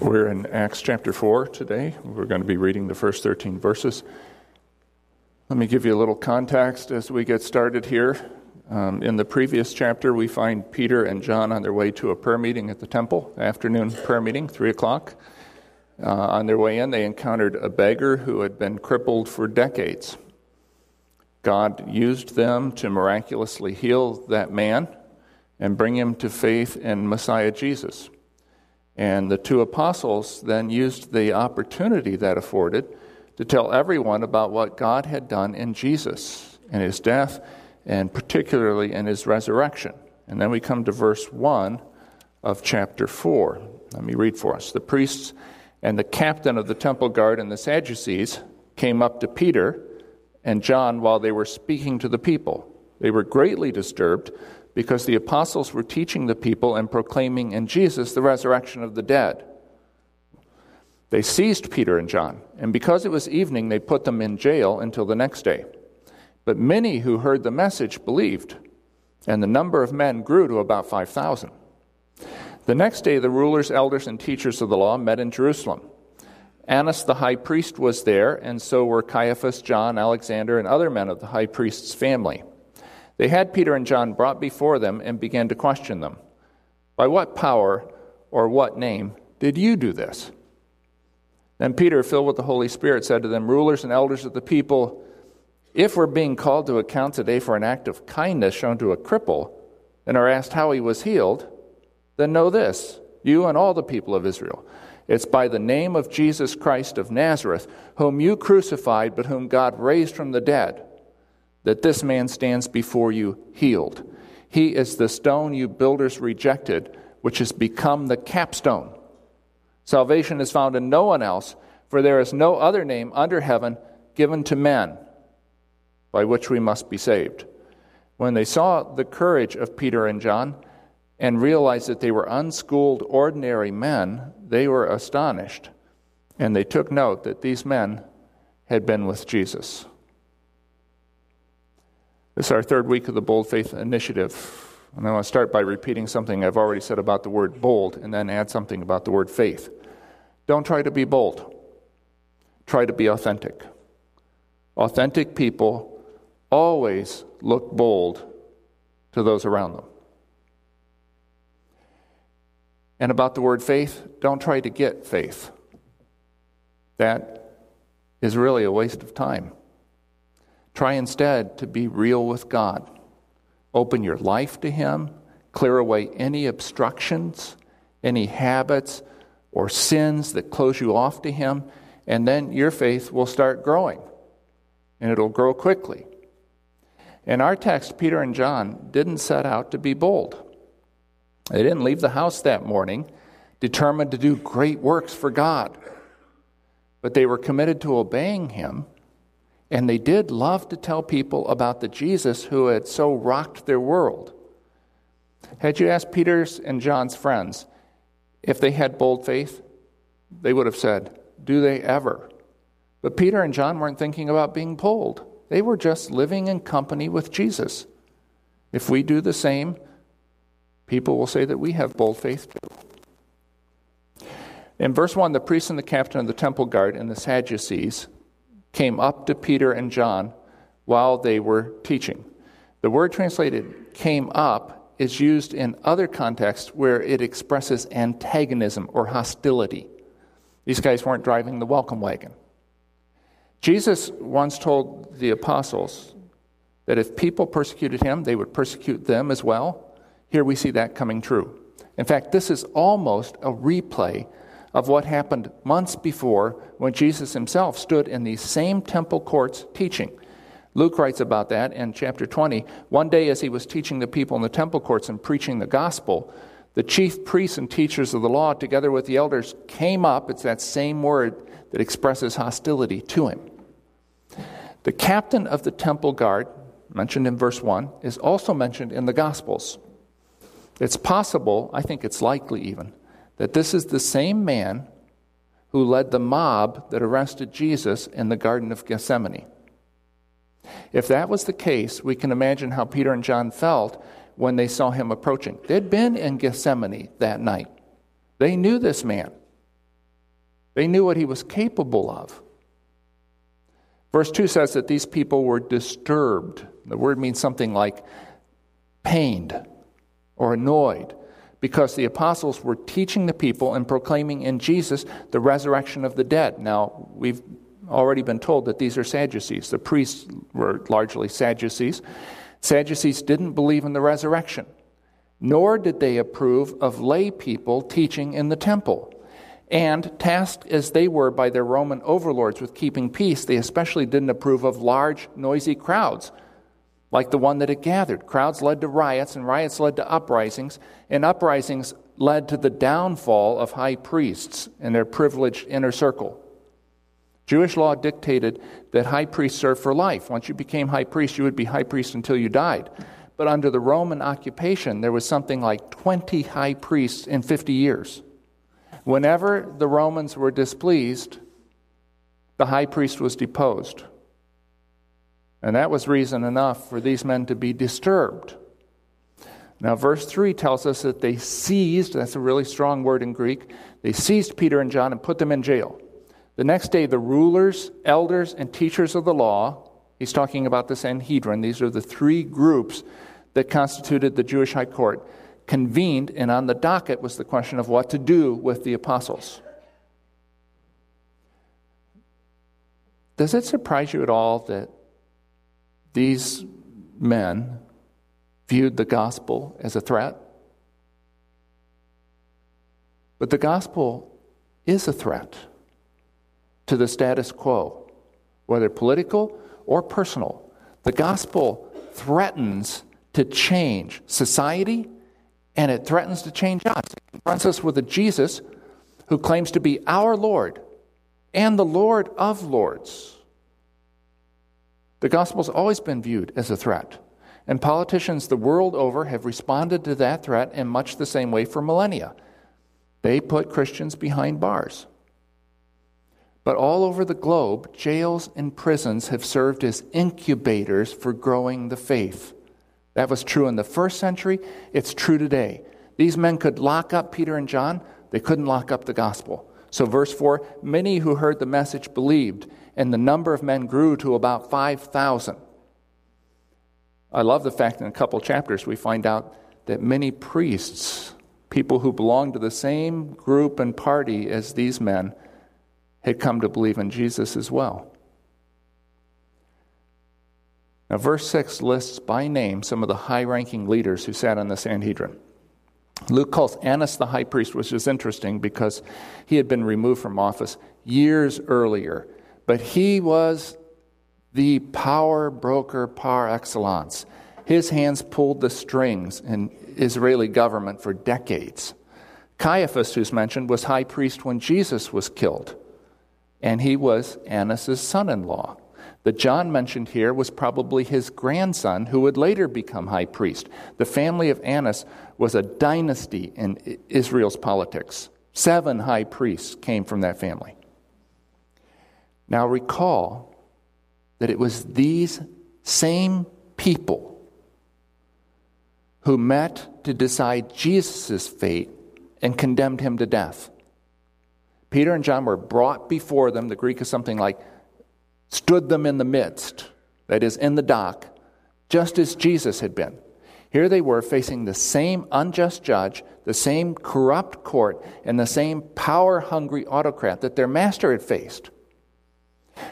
We're in Acts chapter 4 today. We're going to be reading the first 13 verses. Let me give you a little context as we get started here. Um, in the previous chapter, we find Peter and John on their way to a prayer meeting at the temple, afternoon prayer meeting, 3 o'clock. Uh, on their way in, they encountered a beggar who had been crippled for decades. God used them to miraculously heal that man and bring him to faith in Messiah Jesus. And the two apostles then used the opportunity that afforded to tell everyone about what God had done in Jesus, in his death, and particularly in his resurrection. And then we come to verse 1 of chapter 4. Let me read for us. The priests and the captain of the temple guard and the Sadducees came up to Peter and John while they were speaking to the people. They were greatly disturbed because the apostles were teaching the people and proclaiming in Jesus the resurrection of the dead. They seized Peter and John, and because it was evening, they put them in jail until the next day. But many who heard the message believed, and the number of men grew to about 5,000. The next day, the rulers, elders, and teachers of the law met in Jerusalem. Annas the high priest was there, and so were Caiaphas, John, Alexander, and other men of the high priest's family. They had Peter and John brought before them and began to question them. By what power or what name did you do this? Then Peter, filled with the Holy Spirit, said to them, Rulers and elders of the people, if we're being called to account today for an act of kindness shown to a cripple and are asked how he was healed, then know this, you and all the people of Israel. It's by the name of Jesus Christ of Nazareth, whom you crucified, but whom God raised from the dead that this man stands before you healed. He is the stone you builders rejected, which has become the capstone. Salvation is found in no one else, for there is no other name under heaven given to men by which we must be saved. When they saw the courage of Peter and John and realized that they were unschooled, ordinary men, they were astonished. And they took note that these men had been with Jesus. This is our third week of the Bold Faith Initiative. And I want to start by repeating something I've already said about the word bold and then add something about the word faith. Don't try to be bold, try to be authentic. Authentic people always look bold to those around them. And about the word faith, don't try to get faith. That is really a waste of time. Try instead to be real with God. Open your life to Him, clear away any obstructions, any habits or sins that close you off to Him, and then your faith will start growing. And it'll grow quickly. In our text, Peter and John didn't set out to be bold. They didn't leave the house that morning determined to do great works for God. But they were committed to obeying Him and they did love to tell people about the Jesus who had so rocked their world. Had you asked Peter's and John's friends if they had bold faith, they would have said, Do they ever? But Peter and John weren't thinking about being bold. They were just living in company with Jesus. If we do the same, people will say that we have bold faith too. In verse 1, the priest and the captain of the temple guard and the Sadducees came up to Peter and John while they were teaching. The word translated came up is used in other contexts where it expresses antagonism or hostility. These guys weren't driving the welcome wagon. Jesus once told the apostles that if people persecuted him, they would persecute them as well. Here we see that coming true. In fact, this is almost a replay of what happened months before when Jesus himself stood in these same temple courts teaching. Luke writes about that in chapter 20. One day, as he was teaching the people in the temple courts and preaching the gospel, the chief priests and teachers of the law, together with the elders, came up. It's that same word that expresses hostility to him. The captain of the temple guard, mentioned in verse 1, is also mentioned in the Gospels. It's possible, I think it's likely even, that this is the same man who led the mob that arrested Jesus in the Garden of Gethsemane. If that was the case, we can imagine how Peter and John felt when they saw him approaching. They'd been in Gethsemane that night, they knew this man. They knew what he was capable of. Verse 2 says that these people were disturbed. The word means something like pained or annoyed because the apostles were teaching the people and proclaiming in Jesus the resurrection of the dead. Now, we've already been told that these are Sadducees. The priests were largely Sadducees. Sadducees didn't believe in the resurrection, nor did they approve of lay people teaching in the temple. And tasked as they were by their Roman overlords with keeping peace, they especially didn't approve of large, noisy crowds like the one that had gathered. Crowds led to riots, and riots led to uprisings, and uprisings led to the downfall of high priests and their privileged inner circle. Jewish law dictated that high priests served for life. Once you became high priest, you would be high priest until you died. But under the Roman occupation, there was something like 20 high priests in 50 years. Whenever the Romans were displeased, the high priest was deposed. And that was reason enough for these men to be disturbed. Now, verse 3 tells us that they seized, that's a really strong word in Greek, they seized Peter and John and put them in jail. The next day, the rulers, elders, and teachers of the law, he's talking about the Sanhedrin, these are the three groups that constituted the Jewish high court, convened, and on the docket was the question of what to do with the apostles. Does it surprise you at all that these men viewed the gospel as a threat. But the gospel is a threat to the status quo, whether political or personal. The gospel threatens to change society and it threatens to change us. It confronts us with a Jesus who claims to be our Lord and the Lord of Lords. The gospel's always been viewed as a threat. And politicians the world over have responded to that threat in much the same way for millennia. They put Christians behind bars. But all over the globe, jails and prisons have served as incubators for growing the faith. That was true in the first century, it's true today. These men could lock up Peter and John, they couldn't lock up the gospel. So, verse 4 many who heard the message believed, and the number of men grew to about 5,000. I love the fact in a couple chapters we find out that many priests, people who belonged to the same group and party as these men, had come to believe in Jesus as well. Now, verse 6 lists by name some of the high ranking leaders who sat on the Sanhedrin. Luke calls Annas the high priest, which is interesting because he had been removed from office years earlier but he was the power broker par excellence. His hands pulled the strings in Israeli government for decades. Caiaphas, who's mentioned, was high priest when Jesus was killed, and he was Annas' son in law. The John mentioned here was probably his grandson who would later become high priest. The family of Annas was a dynasty in Israel's politics. Seven high priests came from that family. Now recall that it was these same people who met to decide Jesus' fate and condemned him to death. Peter and John were brought before them. The Greek is something like stood them in the midst, that is, in the dock, just as Jesus had been. Here they were facing the same unjust judge, the same corrupt court, and the same power hungry autocrat that their master had faced.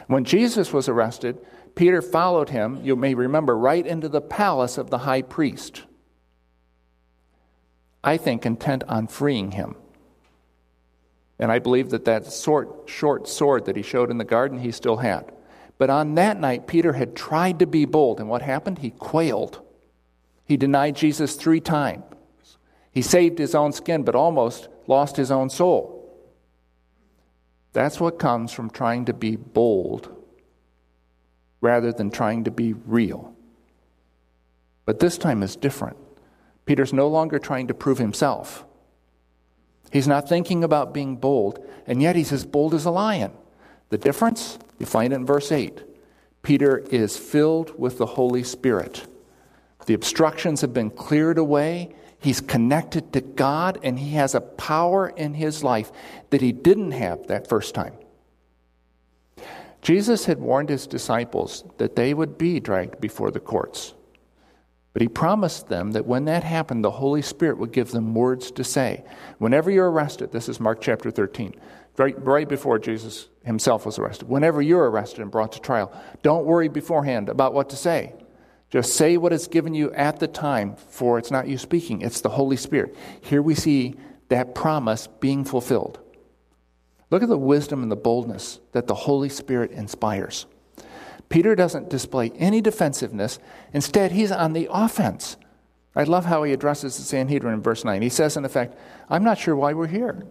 When Jesus was arrested, Peter followed him, you may remember, right into the palace of the high priest. I think intent on freeing him. And I believe that that short, short sword that he showed in the garden, he still had. But on that night, Peter had tried to be bold, and what happened? He quailed. He denied Jesus three times. He saved his own skin, but almost lost his own soul. That's what comes from trying to be bold rather than trying to be real. But this time is different. Peter's no longer trying to prove himself. He's not thinking about being bold, and yet he's as bold as a lion. The difference, you find it in verse 8. Peter is filled with the Holy Spirit. The obstructions have been cleared away. He's connected to God and he has a power in his life that he didn't have that first time. Jesus had warned his disciples that they would be dragged before the courts. But he promised them that when that happened, the Holy Spirit would give them words to say. Whenever you're arrested, this is Mark chapter 13, right, right before Jesus himself was arrested. Whenever you're arrested and brought to trial, don't worry beforehand about what to say. Just say what is given you at the time, for it's not you speaking, it's the Holy Spirit. Here we see that promise being fulfilled. Look at the wisdom and the boldness that the Holy Spirit inspires. Peter doesn't display any defensiveness. Instead, he's on the offense. I love how he addresses the Sanhedrin in verse 9. He says, in effect, I'm not sure why we're here.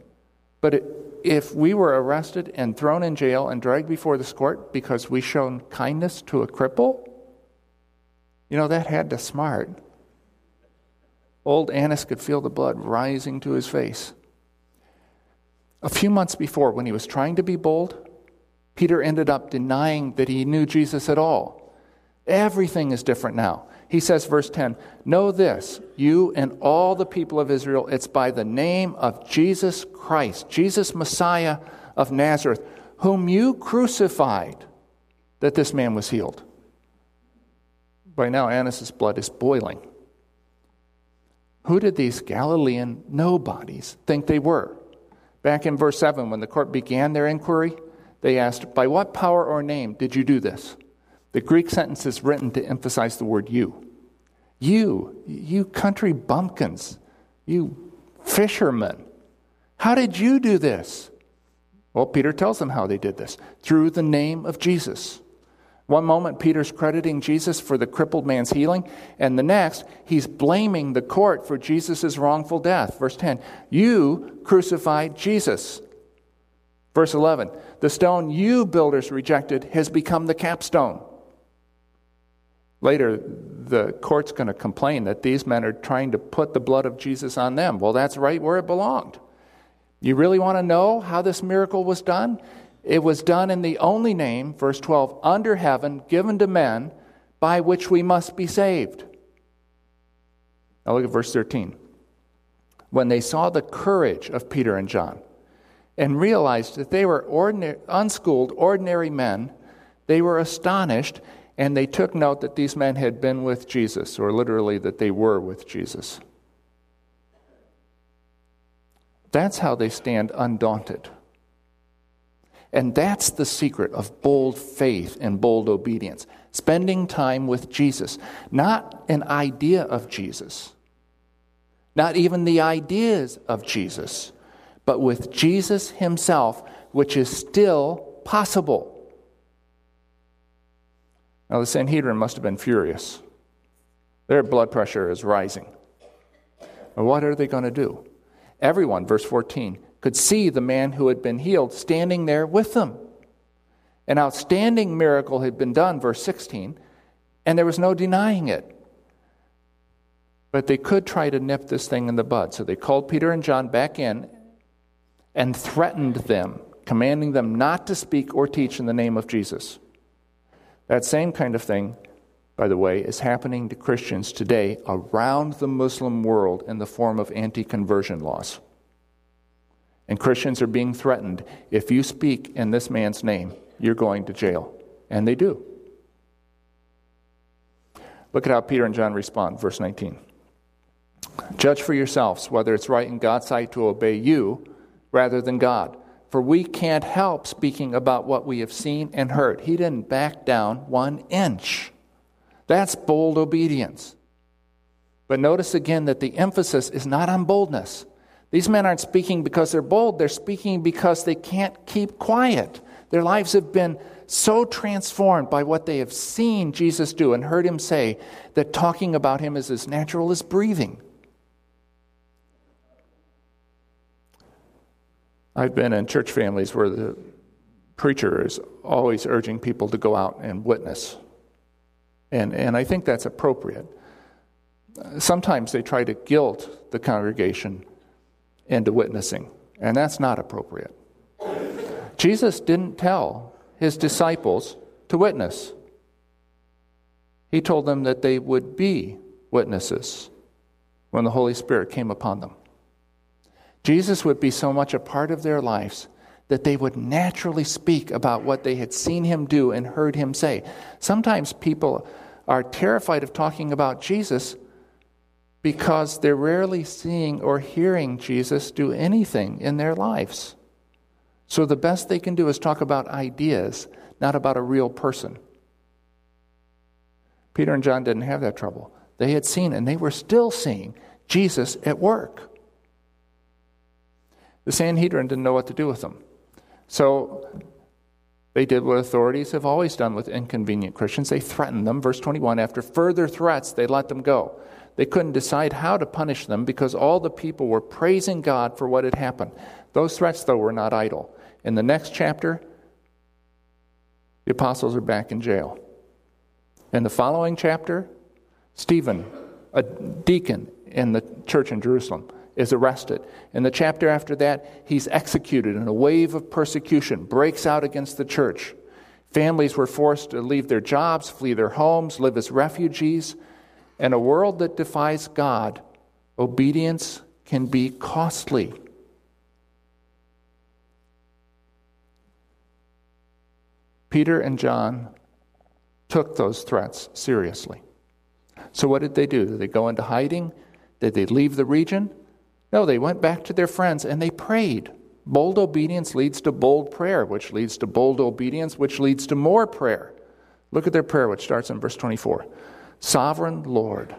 But if we were arrested and thrown in jail and dragged before this court because we shown kindness to a cripple, you know, that had to smart. Old Annas could feel the blood rising to his face. A few months before, when he was trying to be bold, Peter ended up denying that he knew Jesus at all. Everything is different now. He says, verse 10 Know this, you and all the people of Israel, it's by the name of Jesus Christ, Jesus Messiah of Nazareth, whom you crucified, that this man was healed. By now, Annas' blood is boiling. Who did these Galilean nobodies think they were? Back in verse 7, when the court began their inquiry, they asked, By what power or name did you do this? The Greek sentence is written to emphasize the word you. You, you country bumpkins, you fishermen, how did you do this? Well, Peter tells them how they did this through the name of Jesus. One moment, Peter's crediting Jesus for the crippled man's healing, and the next, he's blaming the court for Jesus' wrongful death. Verse 10 You crucified Jesus. Verse 11 The stone you builders rejected has become the capstone. Later, the court's going to complain that these men are trying to put the blood of Jesus on them. Well, that's right where it belonged. You really want to know how this miracle was done? It was done in the only name, verse 12, under heaven, given to men, by which we must be saved. Now look at verse 13. When they saw the courage of Peter and John and realized that they were ordinary, unschooled, ordinary men, they were astonished and they took note that these men had been with Jesus, or literally that they were with Jesus. That's how they stand undaunted. And that's the secret of bold faith and bold obedience. Spending time with Jesus, not an idea of Jesus, not even the ideas of Jesus, but with Jesus himself, which is still possible. Now, the Sanhedrin must have been furious. Their blood pressure is rising. what are they going to do? Everyone, verse 14, could see the man who had been healed standing there with them. An outstanding miracle had been done, verse 16, and there was no denying it. But they could try to nip this thing in the bud. So they called Peter and John back in and threatened them, commanding them not to speak or teach in the name of Jesus. That same kind of thing, by the way, is happening to Christians today around the Muslim world in the form of anti conversion laws. And Christians are being threatened if you speak in this man's name, you're going to jail. And they do. Look at how Peter and John respond, verse 19. Judge for yourselves whether it's right in God's sight to obey you rather than God. For we can't help speaking about what we have seen and heard. He didn't back down one inch. That's bold obedience. But notice again that the emphasis is not on boldness. These men aren't speaking because they're bold, they're speaking because they can't keep quiet. Their lives have been so transformed by what they have seen Jesus do and heard him say that talking about him is as natural as breathing. I've been in church families where the preacher is always urging people to go out and witness. And, and I think that's appropriate. Sometimes they try to guilt the congregation into witnessing, and that's not appropriate. Jesus didn't tell his disciples to witness, he told them that they would be witnesses. when the Holy Spirit came upon them. Jesus would be so much a part of their lives that they would naturally speak about what they had seen him do and heard him say. Sometimes people are terrified of talking about Jesus because they're rarely seeing or hearing Jesus do anything in their lives. So the best they can do is talk about ideas, not about a real person. Peter and John didn't have that trouble. They had seen, and they were still seeing, Jesus at work. The Sanhedrin didn't know what to do with them. So they did what authorities have always done with inconvenient Christians. They threatened them. Verse 21 after further threats, they let them go. They couldn't decide how to punish them because all the people were praising God for what had happened. Those threats, though, were not idle. In the next chapter, the apostles are back in jail. In the following chapter, Stephen, a deacon in the church in Jerusalem, is arrested. In the chapter after that, he's executed, and a wave of persecution breaks out against the church. Families were forced to leave their jobs, flee their homes, live as refugees. In a world that defies God, obedience can be costly. Peter and John took those threats seriously. So, what did they do? Did they go into hiding? Did they leave the region? No, they went back to their friends and they prayed. Bold obedience leads to bold prayer, which leads to bold obedience, which leads to more prayer. Look at their prayer, which starts in verse 24 Sovereign Lord.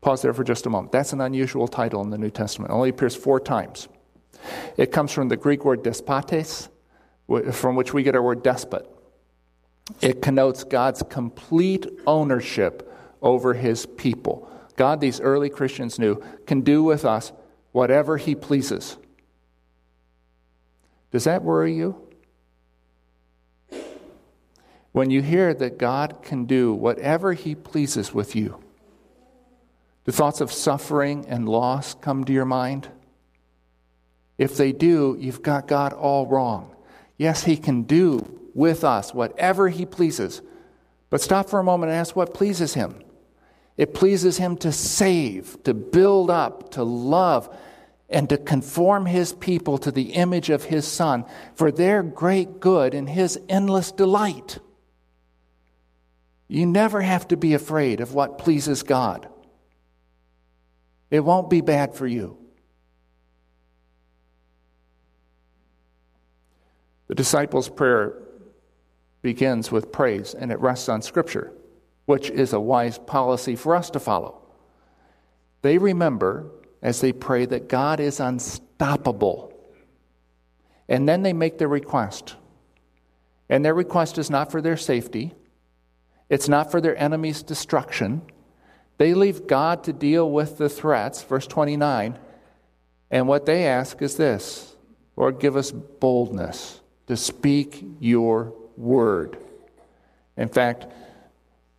Pause there for just a moment. That's an unusual title in the New Testament. It only appears four times. It comes from the Greek word despotes, from which we get our word despot. It connotes God's complete ownership over his people. God, these early Christians knew, can do with us whatever he pleases. Does that worry you? When you hear that God can do whatever he pleases with you, do thoughts of suffering and loss come to your mind? If they do, you've got God all wrong. Yes, he can do with us whatever he pleases. But stop for a moment and ask what pleases him. It pleases him to save, to build up, to love, and to conform his people to the image of his Son for their great good and his endless delight. You never have to be afraid of what pleases God. It won't be bad for you. The disciples' prayer begins with praise and it rests on Scripture, which is a wise policy for us to follow. They remember as they pray that God is unstoppable. And then they make their request. And their request is not for their safety, it's not for their enemy's destruction. They leave God to deal with the threats, verse 29. And what they ask is this Lord, give us boldness to speak your word. In fact,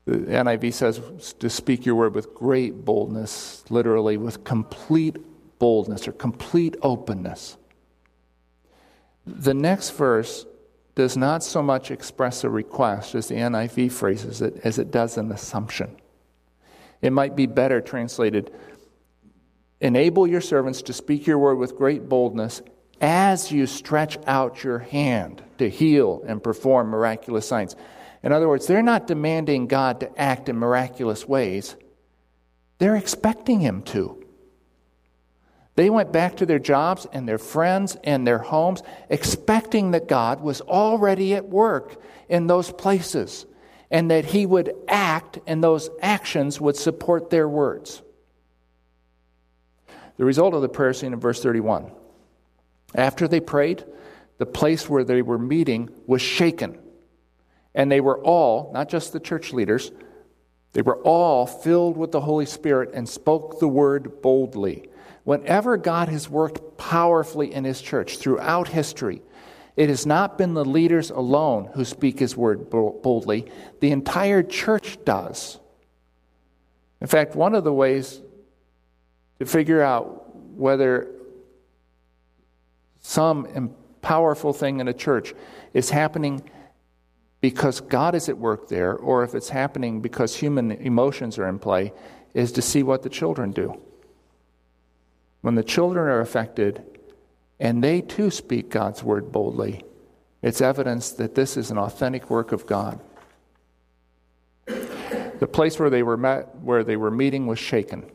the NIV says to speak your word with great boldness, literally with complete boldness or complete openness. The next verse does not so much express a request as the NIV phrases it, as it does an assumption. It might be better translated Enable your servants to speak your word with great boldness as you stretch out your hand to heal and perform miraculous signs. In other words, they're not demanding God to act in miraculous ways, they're expecting Him to. They went back to their jobs and their friends and their homes, expecting that God was already at work in those places and that He would act and those actions would support their words. The result of the prayer scene in verse 31 after they prayed, the place where they were meeting was shaken. And they were all, not just the church leaders, they were all filled with the Holy Spirit and spoke the word boldly. Whenever God has worked powerfully in His church throughout history, it has not been the leaders alone who speak His word boldly, the entire church does. In fact, one of the ways to figure out whether some powerful thing in a church is happening because God is at work there, or if it's happening because human emotions are in play, is to see what the children do. When the children are affected and they too speak God's word boldly, it's evidence that this is an authentic work of God. The place where they were met, where they were meeting was shaken.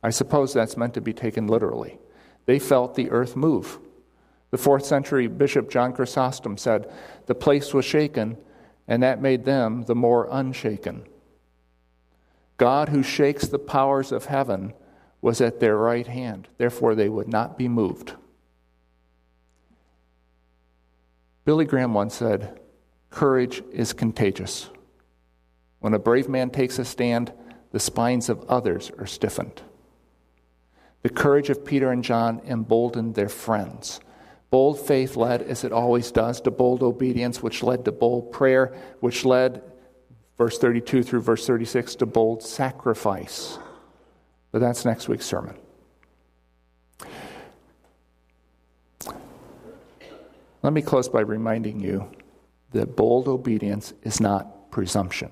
I suppose that's meant to be taken literally. They felt the earth move. The fourth century Bishop John Chrysostom said, The place was shaken, and that made them the more unshaken. God, who shakes the powers of heaven, was at their right hand. Therefore, they would not be moved. Billy Graham once said, Courage is contagious. When a brave man takes a stand, the spines of others are stiffened. The courage of Peter and John emboldened their friends. Bold faith led, as it always does, to bold obedience, which led to bold prayer, which led, verse 32 through verse 36, to bold sacrifice. But that's next week's sermon. Let me close by reminding you that bold obedience is not presumption.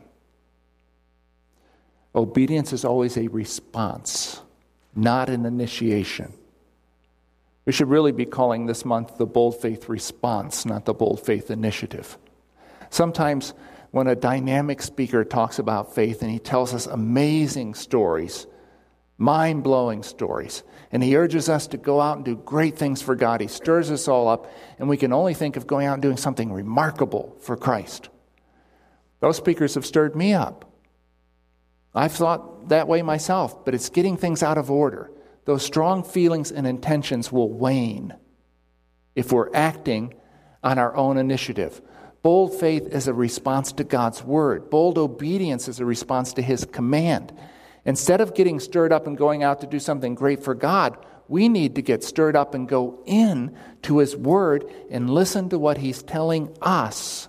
Obedience is always a response, not an initiation. We should really be calling this month the Bold Faith Response, not the Bold Faith Initiative. Sometimes, when a dynamic speaker talks about faith and he tells us amazing stories, mind blowing stories, and he urges us to go out and do great things for God, he stirs us all up, and we can only think of going out and doing something remarkable for Christ. Those speakers have stirred me up. I've thought that way myself, but it's getting things out of order those strong feelings and intentions will wane if we're acting on our own initiative. Bold faith is a response to God's word, bold obedience is a response to his command. Instead of getting stirred up and going out to do something great for God, we need to get stirred up and go in to his word and listen to what he's telling us.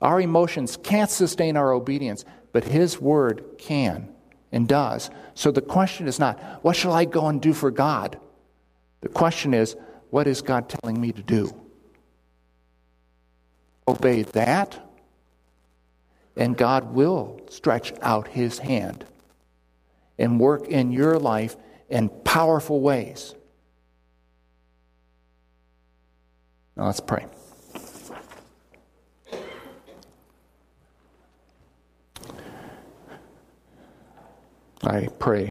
Our emotions can't sustain our obedience, but his word can and does. So the question is not, what shall I go and do for God? The question is, what is God telling me to do? Obey that, and God will stretch out his hand and work in your life in powerful ways. Now let's pray. I pray